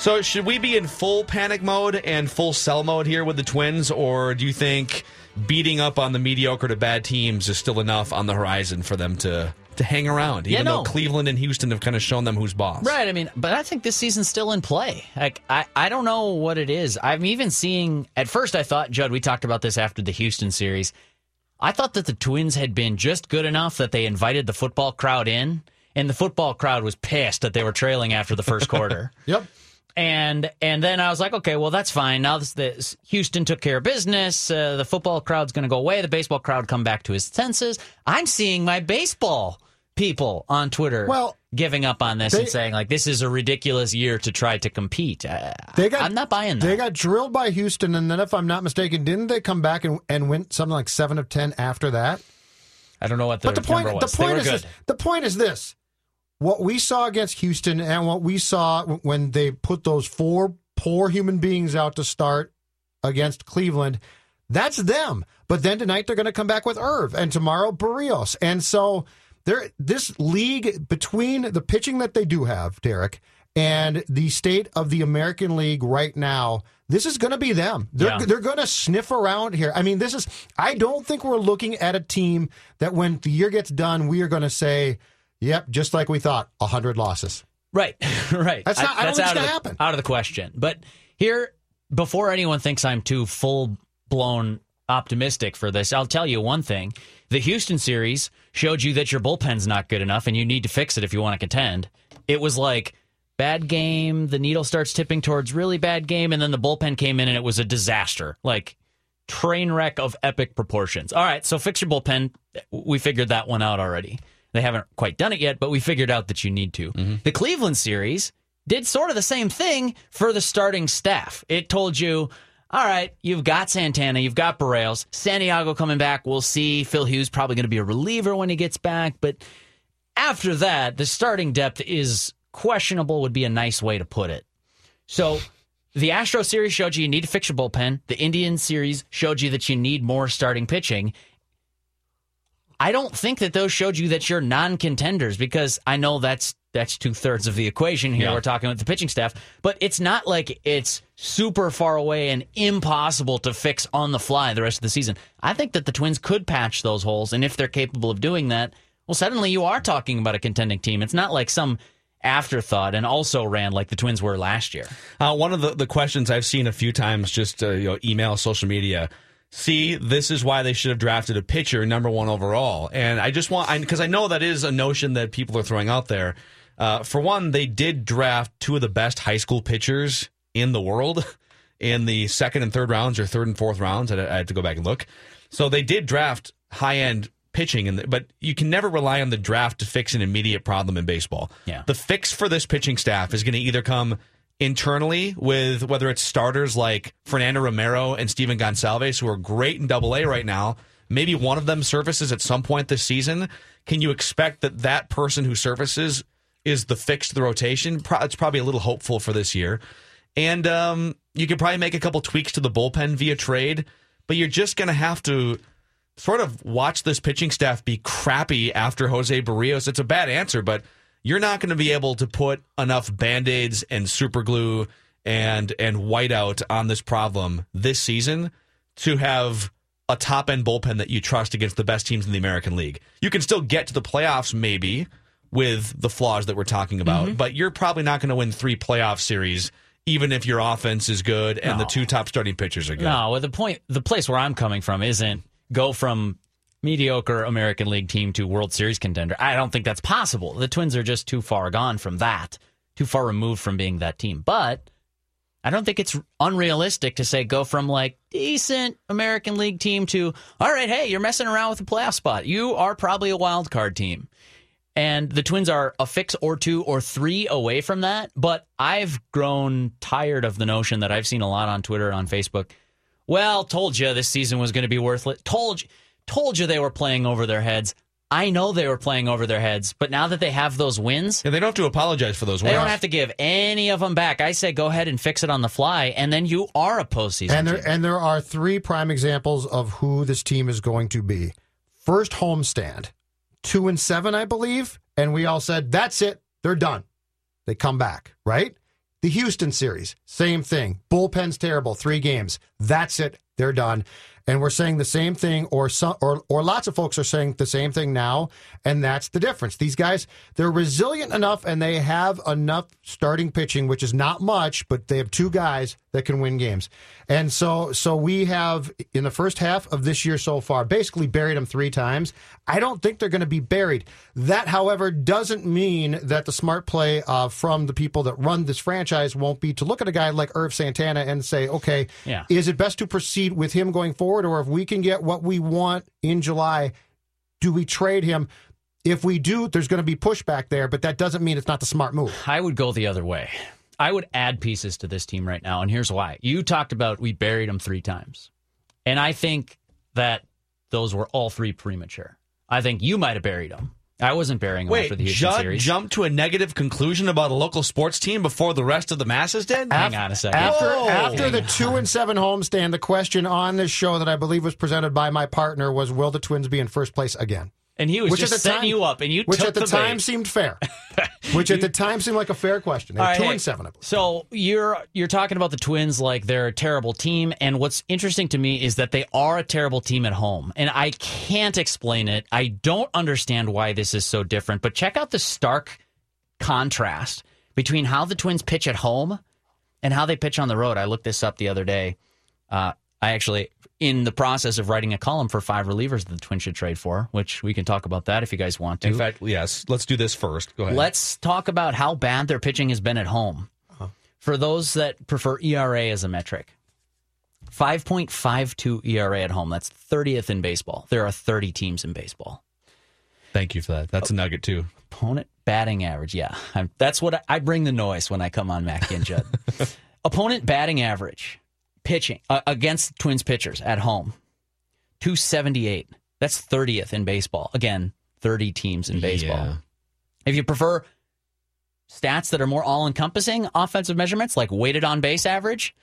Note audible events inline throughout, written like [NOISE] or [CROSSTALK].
So, should we be in full panic mode and full sell mode here with the Twins, or do you think beating up on the mediocre to bad teams is still enough on the horizon for them to to hang around? Even Yeah, no. though Cleveland and Houston have kind of shown them who's boss. Right. I mean, but I think this season's still in play. Like, I, I don't know what it is. I'm even seeing, at first, I thought, Judd, we talked about this after the Houston series. I thought that the Twins had been just good enough that they invited the football crowd in, and the football crowd was pissed that they were trailing after the first quarter. [LAUGHS] Yep. And and then I was like, okay, well that's fine. Now this, this Houston took care of business. Uh, the football crowd's going to go away. The baseball crowd come back to his senses. I'm seeing my baseball people on Twitter Well, giving up on this they- and saying like this is a ridiculous year to try to compete. Uh, They got, I'm not buying that. They got drilled by Houston, and then, if I'm not mistaken, didn't they come back and, and win something like seven of ten after that? I don't know what the, But the point, the point is this, the point is this: what we saw against Houston and what we saw when they put those four poor human beings out to start against Cleveland, that's them. But then tonight they're going to come back with Erv, and tomorrow Berrios, and so there. This league between the pitching that they do have, Derek, and the state of the American League right now. This is going to be them. They're Yeah. they're going to sniff around here. I mean, this is. I don't think we're looking at a team that when the year gets done, we are going to say, "Yep, just like we thought, hundred losses." Right, [LAUGHS] right. That's not- I don't out of the, happen. Out of the question. But here, before anyone thinks I'm too full blown optimistic for this, I'll tell you one thing: the Houston series showed you that your bullpen's not good enough, and you need to fix it if you want to contend. It was like bad game, the needle starts tipping towards really bad game, and then the bullpen came in and it was a disaster, like train wreck of epic proportions. All right, so fix your bullpen. We figured that one out already. They haven't quite done it yet, but we figured out that you need to. Mm-hmm. The Cleveland series did sort of the same thing for the starting staff. It told you, all right, you've got Santana, you've got Berrios, Santiago coming back. We'll see. Phil Hughes probably going to be a reliever when he gets back, but after that, the starting depth is questionable, would be a nice way to put it. So the Astro series showed you you need to fix your bullpen. The Indian series showed you that you need more starting pitching. I don't think that those showed you that you're non-contenders because I know that's that's two thirds of the equation here. Yeah. We're talking with the pitching staff, but it's not like it's super far away and impossible to fix on the fly the rest of the season. I think that the Twins could patch those holes, and if they're capable of doing that, well, suddenly you are talking about a contending team. It's not like some afterthought and also ran like the Twins were last year. Uh, one of the, the questions I've seen a few times, just uh, you know, email, social media. See, this is why they should have drafted a pitcher number one overall. And I just want, because I, know that is a notion that people are throwing out there. Uh, for one, they did draft two of the best high school pitchers in the world [LAUGHS] in the second and third rounds, or third and fourth rounds. I, I had to go back and look. So they did draft high end pitching, in the, but you can never rely on the draft to fix an immediate problem in baseball. Yeah. The fix for this pitching staff is going to either come internally with whether it's starters like Fernando Romero and Stephen Gonsalves, who are great in double A right now. Maybe one of them surfaces at some point this season. Can you expect that that person who surfaces is the fix to the rotation? It's probably a little hopeful for this year. And um, you could probably make a couple tweaks to the bullpen via trade, but you're just going to have to sort of watch this pitching staff be crappy after Jose Berrios. It's a bad answer, but you're not going to be able to put enough band-aids and super glue and and whiteout on this problem this season to have a top end bullpen that you trust against the best teams in the American League. You can still get to the playoffs maybe with the flaws that we're talking about, mm-hmm. but you're probably not going to win three playoff series even if your offense is good and the two top starting pitchers are good. No, well, the point, the place where I'm coming from isn't go from mediocre American League team to World Series contender. I don't think that's possible. The Twins are just too far gone from that, too far removed from being that team. But I don't think it's unrealistic to say go from like decent American League team to all right, hey, you're messing around with a playoff spot. You are probably a wild card team. And the Twins are a fix or two or three away from that. But I've grown tired of the notion that I've seen a lot on Twitter, on Facebook. Well, told you this season was going to be worthless. Told you, told you they were playing over their heads. I know they were playing over their heads, but now that they have those wins, Yeah, they don't have to apologize for those wins. they wins. don't have to give any of them back. I say go ahead and fix it on the fly, and then you are a postseason And there team. and there are three prime examples of who this team is going to be. First homestand, two and seven, I believe, and we all said that's it, they're done. They come back, right? The Houston series, same thing. Bullpen's terrible, three games. That's it. They're done. And we're saying the same thing, or some, or or lots of folks are saying the same thing now, and that's the difference. These guys, they're resilient enough, and they have enough starting pitching, which is not much, but they have two guys that can win games. And so, so we have in the first half of this year so far, basically buried them three times. I don't think they're going to be buried. That, however, doesn't mean that the smart play uh, from the people that run this franchise won't be to look at a guy like Erv Santana and say, okay, Yeah. is it best to proceed with him going forward, or if we can get what we want in July, do we trade him? If we do, there's going to be pushback there, but that doesn't mean it's not the smart move. I would go the other way. I would add pieces to this team right now, and here's why. You talked about we buried them three times, and I think that those were all three premature. I think you might have buried them. I wasn't bearing Wait, after the Houston Judd series. jumped to a negative conclusion about a local sports team before the rest of the masses did? Hang on a second. After Whoa. after the two and seven homestand, the question on this show that I believe was presented by my partner was, "Will the Twins be in first place again?" and he was Which just setting time- you up, and you Which took at the, the time bait. seemed fair. [LAUGHS] Which at the time seemed like a fair question. They were right, two hey, and seven. I believe. So you're you're talking about the Twins like they're a terrible team, and what's interesting to me is that they are a terrible team at home, and I can't explain it. I don't understand why this is so different. But check out the stark contrast between how the Twins pitch at home and how they pitch on the road. I looked this up the other day. Uh, I actually, in the process of writing a column for five relievers that the Twins should trade for, which we can talk about that if you guys want to. In fact, yes. Let's do this first. Go ahead. Let's talk about how bad their pitching has been at home. Uh-huh. For those that prefer ERA as a metric, 5.52 ERA at home. That's 30th in baseball. There are 30 teams in baseball. Thank you for that. That's a nugget, too. Opponent batting average. Yeah, I'm, that's what I, I bring the noise when I come on Mackey and Judd. [LAUGHS] Opponent batting average, pitching uh, against Twins pitchers at home, 278. That's 30th in baseball. Again, 30 teams in baseball. Yeah. If you prefer stats that are more all encompassing offensive measurements like weighted on base average,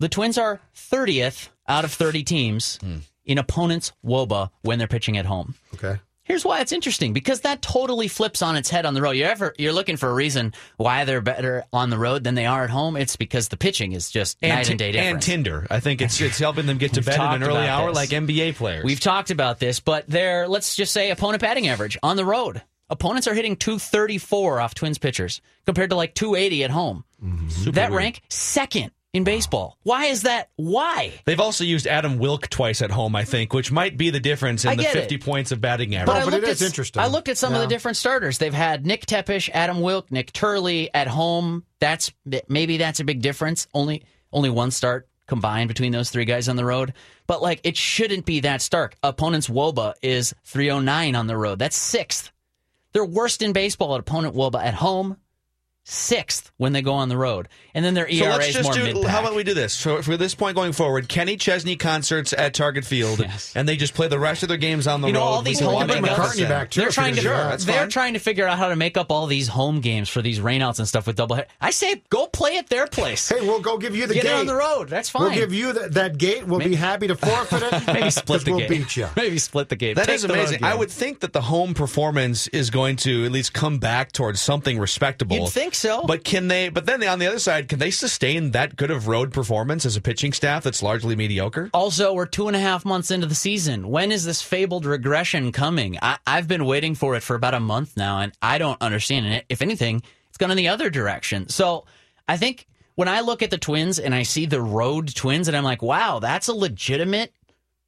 the Twins are 30th out of 30 teams in opponents' WOBA when they're pitching at home. Okay. Here's why it's interesting because that totally flips on its head on the road. You're ever you're looking for a reason why they're better on the road than they are at home. It's because the pitching is just night Ti- and day difference. and Tinder. I think it's it's helping them get to [LAUGHS] bed in talked an early hour this. like NBA players. We've talked about this, but they're let's just say opponent batting average on the road. Opponents are hitting 234 off Twins pitchers compared to like 280 at home. Mm-hmm. that rank second in baseball. Why is that? Why? They've also used Adam Wilk twice at home, I think, which might be the difference in the get it. 50 points of batting average. But I it looked at, interesting. I looked at some of the different starters. They've had Nick Tepesch, Adam Wilk, Nik Turley at home. That's maybe that's a big difference. Only only one start combined between those three guys on the road. But like it shouldn't be that stark. Opponent's WOBA is 309 on the road. That's sixth. They're worst in baseball at opponent WOBA at home. Sixth when they go on the road, and then their ERA So let's is just more do. mid. How about we do this? So for this point going forward, Kenny Chesney concerts at Target Field, Yes. and they just play the rest of their games on the You know, road. all these home games- them at the McCartney back, too. They're trying to you're gonna do that's that. they're fine. trying to figure out how to make up all these home games for these rainouts and stuff with double. I say go play at their place. Hey, we'll go give you the Get gate on the road. That's fine. We'll give you that, that gate. We'll be happy to forfeit it. [LAUGHS] Maybe split 'cause the we'll game. beat you. [LAUGHS] Maybe split the game. That Take is amazing. I would think that the home performance is going to at least come back towards something respectable. You'd think so. But can they? But then on the other side, can they sustain that good of road performance as a pitching staff that's largely mediocre? Also, we're two and a half months into the season. When is this fabled regression coming? I, I've been waiting for it for about a month now, and I don't understand it. If anything, it's gone in the other direction. So I think when I look at the Twins and I see the road Twins, and I'm like, wow, that's a legitimate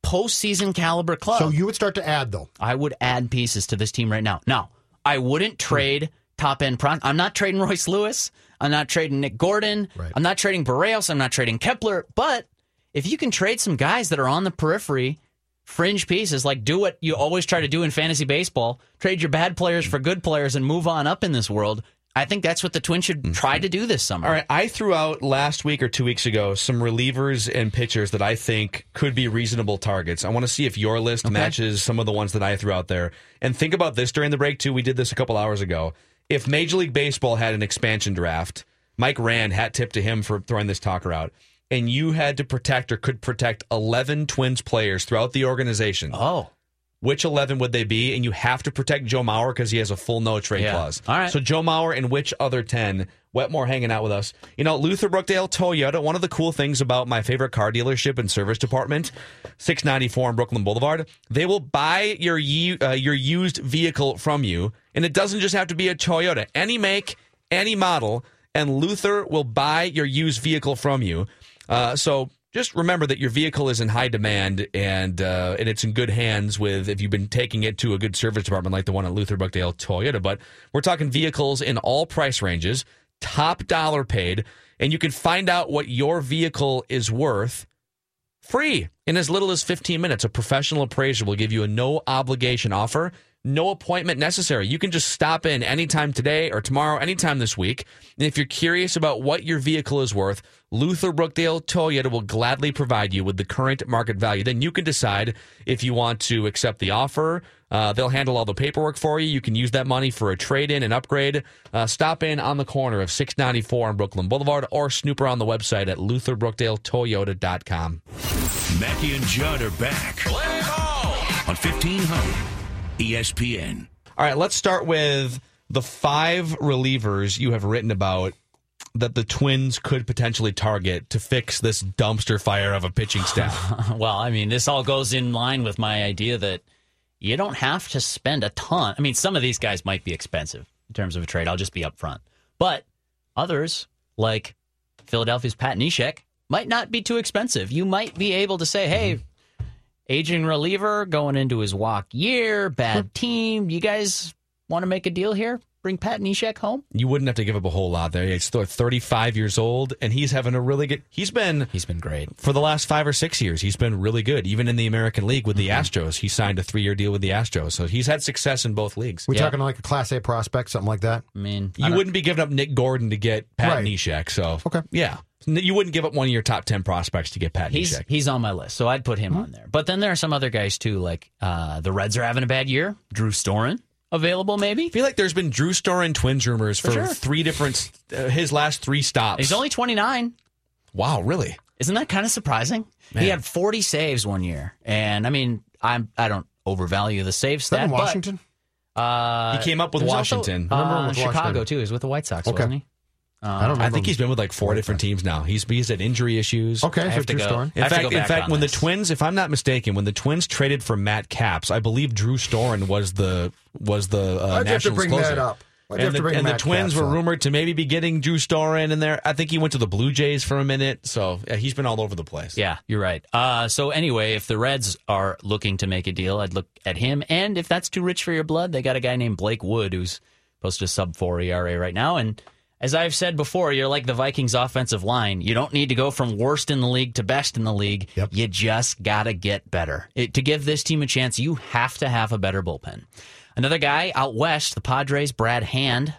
postseason caliber club. So you would start to add though. I would add pieces to this team right now. Now, I wouldn't trade top end pros. I'm not trading Royce Lewis. I'm not trading Nick Gordon. Right. I'm not trading Berrios. I'm not trading Kepler. But if you can trade some guys that are on the periphery, fringe pieces, like do what you always try to do in fantasy baseball, trade your bad players for good players and move on up in this world. I think that's what the Twins should mm-hmm. try to do this summer. All right, I threw out last week or two weeks ago some relievers and pitchers that I think could be reasonable targets. I want to see if your list matches some of the ones that I threw out there. And think about this during the break too. We did this a couple hours ago. If Major League Baseball had an expansion draft, Mike Rand hat tip to him for throwing this talker out, and you had to protect or could protect eleven Twins players throughout the organization. Oh, which 11 would they be? And you have to protect Joe Mauer because he has a full no trade Yeah. clause. All right. So Joe Mauer and which other 10? Wetmore hanging out with us. You know, Luther Brookdale Toyota, one of the cool things about my favorite car dealership and service department, 694 on Brooklyn Boulevard, they will buy your uh, your used vehicle from you. And it doesn't just have to be a Toyota. Any make, any model, and Luther will buy your used vehicle from you. Uh, so just remember that your vehicle is in high demand and uh, and it's in good hands with if you've been taking it to a good service department like the one at Luther Brookdale Toyota. But we're talking vehicles in all price ranges, top dollar paid, and you can find out what your vehicle is worth free in as little as 15 minutes. A professional appraiser will give you a no obligation offer. No appointment necessary. You can just stop in anytime today or tomorrow, anytime this week. And if you're curious about what your vehicle is worth, Luther Brookdale Toyota will gladly provide you with the current market value. Then you can decide if you want to accept the offer. Uh, they'll handle all the paperwork for you. You can use that money for a trade in and upgrade. Uh, stop in on the corner of 694 on Brooklyn Boulevard or snoop around the website at lutherbrookdaletoyota.com. Mackey and Judd are back on 1500 ESPN. All right, let's start with the five relievers you have written about that the Twins could potentially target to fix this dumpster fire of a pitching staff. [LAUGHS] Well, I mean, this all goes in line with my idea that you don't have to spend a ton. I mean, some of these guys might be expensive in terms of a trade. I'll just be upfront. But others, like Philadelphia's Pat Neshek, might not be too expensive. You might be able to say, hey, aging reliever going into his walk year, bad [LAUGHS] team. You guys want to make a deal here? Bring Pat Neshek home? you wouldn't have to give up a whole lot there. He's still 35 years old, and he's having a really good. He's been He's been great. for the last five or six years. He's been really good, even in the American League with the Mm-hmm. Astros. He signed a three-year deal with the Astros, so he's had success in both leagues. We Yeah. talking like a Class A prospect, something like that. I mean, You don't- wouldn't be giving up Nick Gordon to get Pat Right. Neshek, so Okay. yeah, you wouldn't give up one of your top 10 prospects to get Pat He's Neshek. he's on my list, so I'd put him on there. But then there are some other guys too, like uh, the Reds are having a bad year. Drew Storen available, maybe. I feel like there's been Drew Storen Twins rumors for, sure. three different uh, his last three stops. He's only 29. wow, really? Isn't that kind of surprising? Man. He had 40 saves one year, and I mean, I'm I don't overvalue the save Is that stat. in but, Washington? uh, He came up with there's also, Washington. I remember uh, him with Chicago Washington. too. He was with the White Sox, Okay. wasn't he? I don't. I think he's been with like four different teams now. He's he's had injury issues. Okay, I so have to Drew go. Storen. I In fact, go in fact, when this. the Twins, if I'm not mistaken, when the Twins traded for Matt Capps, I believe Drew Storen was the was the uh, Why'd you have to Nationals bring closer. that up? Why'd And, the, and the Twins Capps were up? rumored to maybe be getting Drew Storen in there. I think he went to the Blue Jays for a minute, so yeah, he's been all over the place. Yeah, you're right. Uh, so anyway, if the Reds are looking to make a deal, I'd look at him. And if that's too rich for your blood, they got a guy named Blake Wood who's posted a sub four ERA right now. And as I've said before, you're like the Vikings offensive line. You don't need to go from worst in the league to best in the league. Yep. You just gotta get better. It, to give this team a chance, you have to have a better bullpen. Another guy out west, the Padres, Brad Hand,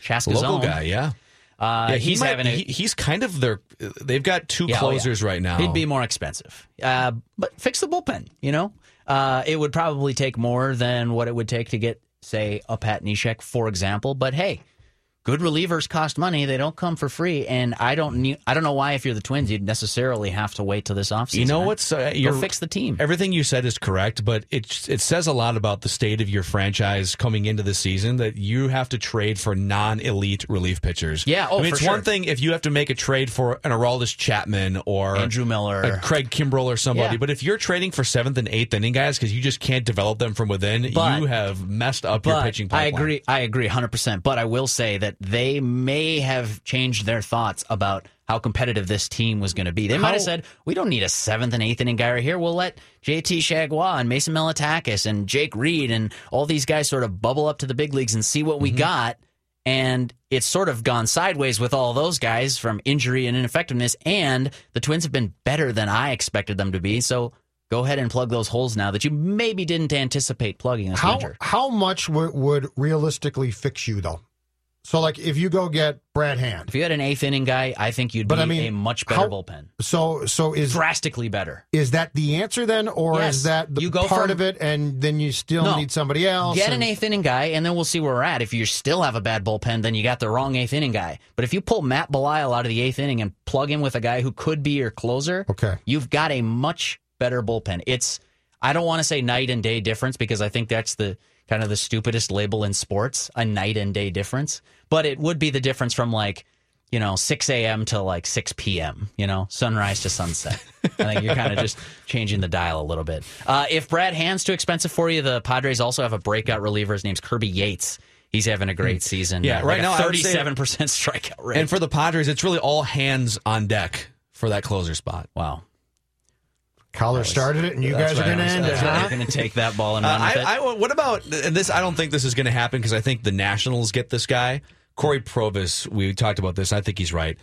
Chaska's local own. guy, yeah. Uh, yeah, he he's might- having a, he- he's kind of their. They've got two Yeah, oh, yeah. closers right now. He'd be more expensive. Uh, but fix the bullpen, you know? Uh, it would probably take more than what it would take to get, say, a Pat Neshek, for example. But hey, good relievers cost money. They don't come for free. And I don't need, I don't know why, if you're the Twins, you'd necessarily have to wait till this offseason. You know what's uh, you're, fix the team. Everything you said is correct, but it it says a lot about the state of your franchise coming into the season that you have to trade for non-elite relief pitchers. Yeah, oh, I mean, it's sure. one thing if you have to make a trade for an Aroldis Chapman or Andrew Miller. Craig Kimbrel or somebody, Yeah. but if you're trading for seventh and eighth inning guys because you just can't develop them from within, But- you have messed up your pitching I agree. I agree 100%. But I will say that they may have changed their thoughts about how competitive this team was going to be. They might have said, we don't need a seventh and eighth inning guy right here. We'll let JT Chargois and Mason Melotakis and Jake Reed and all these guys sort of bubble up to the big leagues and see what Mm-hmm. we got. And it's sort of gone sideways with all those guys from injury and ineffectiveness. And the Twins have been better than I expected them to be. So go ahead and plug those holes now that you maybe didn't anticipate plugging this How winter. how much would, would realistically fix you though? So like if you go get Brad Hand, If you had an eighth inning guy, I think you'd But be I mean, a much better how- bullpen. so so is Drastically better. is that the answer then, or Yes. is that the You go part from- of it, and then you still No. need somebody else? Get an eighth inning guy, and then we'll see where we're at. If you still have a bad bullpen, then you got the wrong eighth inning guy. But if you pull Matt Belisle out of the eighth inning and plug him with a guy who could be your closer, Okay. you've got a much better bullpen. It's I don't want to say night and day difference because I think that's the kind of the stupidest label in sports, a night and day difference. But it would be the difference from like, you know, 6 a.m. to like 6 p.m., you know, sunrise to sunset. I think you're kind of just [LAUGHS] changing the dial a little bit. Uh, if Brad Hand's too expensive for you, the Padres also have a breakout reliever. His name's Kirby Yates. He's having a great season. Yeah, Uh, right like now, a I would say- 37% [LAUGHS] strikeout rate. And for the Padres, it's really all hands on deck for that closer spot. wow. Collar started it, and you That's guys are going to end it. That's right. huh? You're going to take that ball and Uh, run with it. I, I, what about this? I don't think this is going to happen because I think the Nationals get this guy, Cory Provus. We talked about this. I think he's right.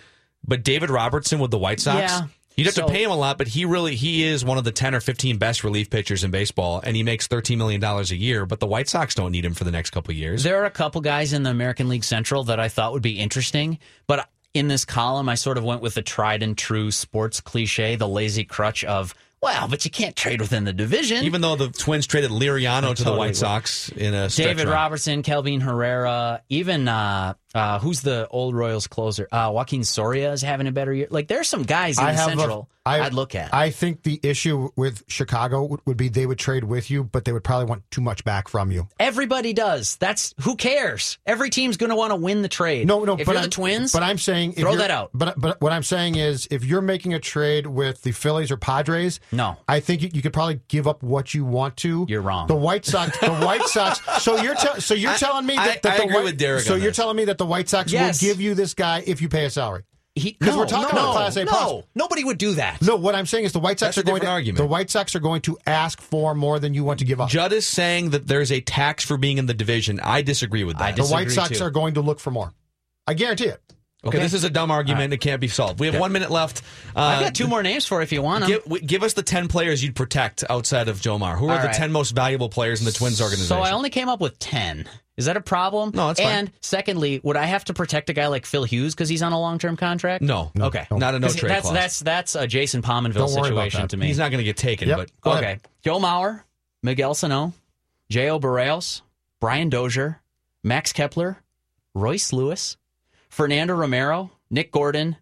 But David Robertson with the White Sox, Yeah. you'd have So- to pay him a lot. But he really he is one of the ten or fifteen best relief pitchers in baseball, and he makes thirteen million dollars a year. But the White Sox don't need him for the next couple of years. There are a couple guys in the American League Central that I thought would be interesting, but in this column, I sort of went with the tried and true sports cliche, the lazy crutch of, well, but you can't trade within the division. Even though the Twins traded Liriano to the White. Sox in a David. Robertson, Kelvin Herrera, even uh, uh, who's the old Royals closer? Uh, Joakim Soria is having a better year. Like there's some guys in I Central a, I, I'd look at. I think the issue with Chicago would, would be they would trade with you, but they would probably want too much back from you. Everybody does. That's who cares. Every team's going to want to win the trade. No, no. If but you're I'm, the Twins, but I'm saying throw that out. But but what I'm saying is, if you're making a trade with the Phillies or Padres, No. I think you, you could probably give up what you want to. You're wrong. The White Sox. The White Sox. So you're te- so you're I- telling me I- that, that I the agree White, with Derek So you're this. telling me that the White Sox Yes. will give you this guy if you pay a salary. 'Cause no, we're talking no, about Class A No, nobody would do that. No, what I'm saying is the White Sox That's are going to argument. the White Sox are going to ask for more than you want to give up. Judd is saying that there's a tax for being in the division. I disagree with that. I the White Sox too. are going to look for more. I guarantee it. Okay, this is a dumb argument. It can't be solved. We have one minute left. Uh, I've got two more names for if you want them. Give, give us the 10 players you'd protect outside of Joe Mauer. Who are All the right. 10 most valuable players in the Twins organization? So I only came up with 10. Is that a problem? No, it's fine. And secondly, would I have to protect a guy like Phil Hughes because he's on a long term contract? no. Okay. Not a no 'Cause trade that's, clause. That's that's a Jason Pominville Don't worry about situation to me. He's not going to get taken, Yep. but Go ahead. okay. Joe Mauer, Miguel Sano, José Berrios, Brian Dozier, Max Kepler, Royce Lewis, Fernando Romero, Nick Gordon,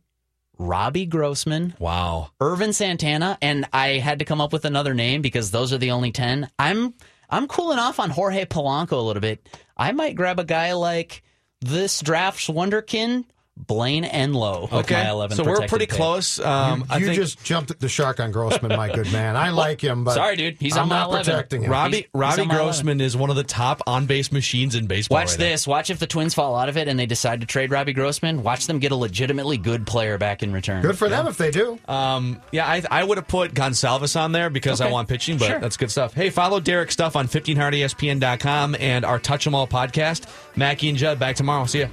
Robbie Grossman, wow. Ervin Santana, and I had to come up with another name because those are the only ten. I'm I'm cooling off on Jorge Polanco a little bit. I might grab a guy like this draft's wonderkin, Blaine Enlow. with Okay. my 11 So we're pretty pick. close. Um, you I you think just jumped the shark on Grossman, my good man. I [LAUGHS] like him, but Sorry, dude. He's I'm on my not 11. protecting him. Robbie, he's- he's Robbie on my Grossman is one of the top on base machines in baseball. Watch right now. this. Watch if the Twins fall out of it and they decide to trade Robbie Grossman. Watch them get a legitimately good player back in return. Good for them if they do. Um, yeah, I, I would have put Gonsalves on there because I want pitching, but Sure. that's good stuff. Hey, follow Derek Stuff on 1500ESPN.com and our Touch 'em All podcast. Mackey and Judd back tomorrow. See ya.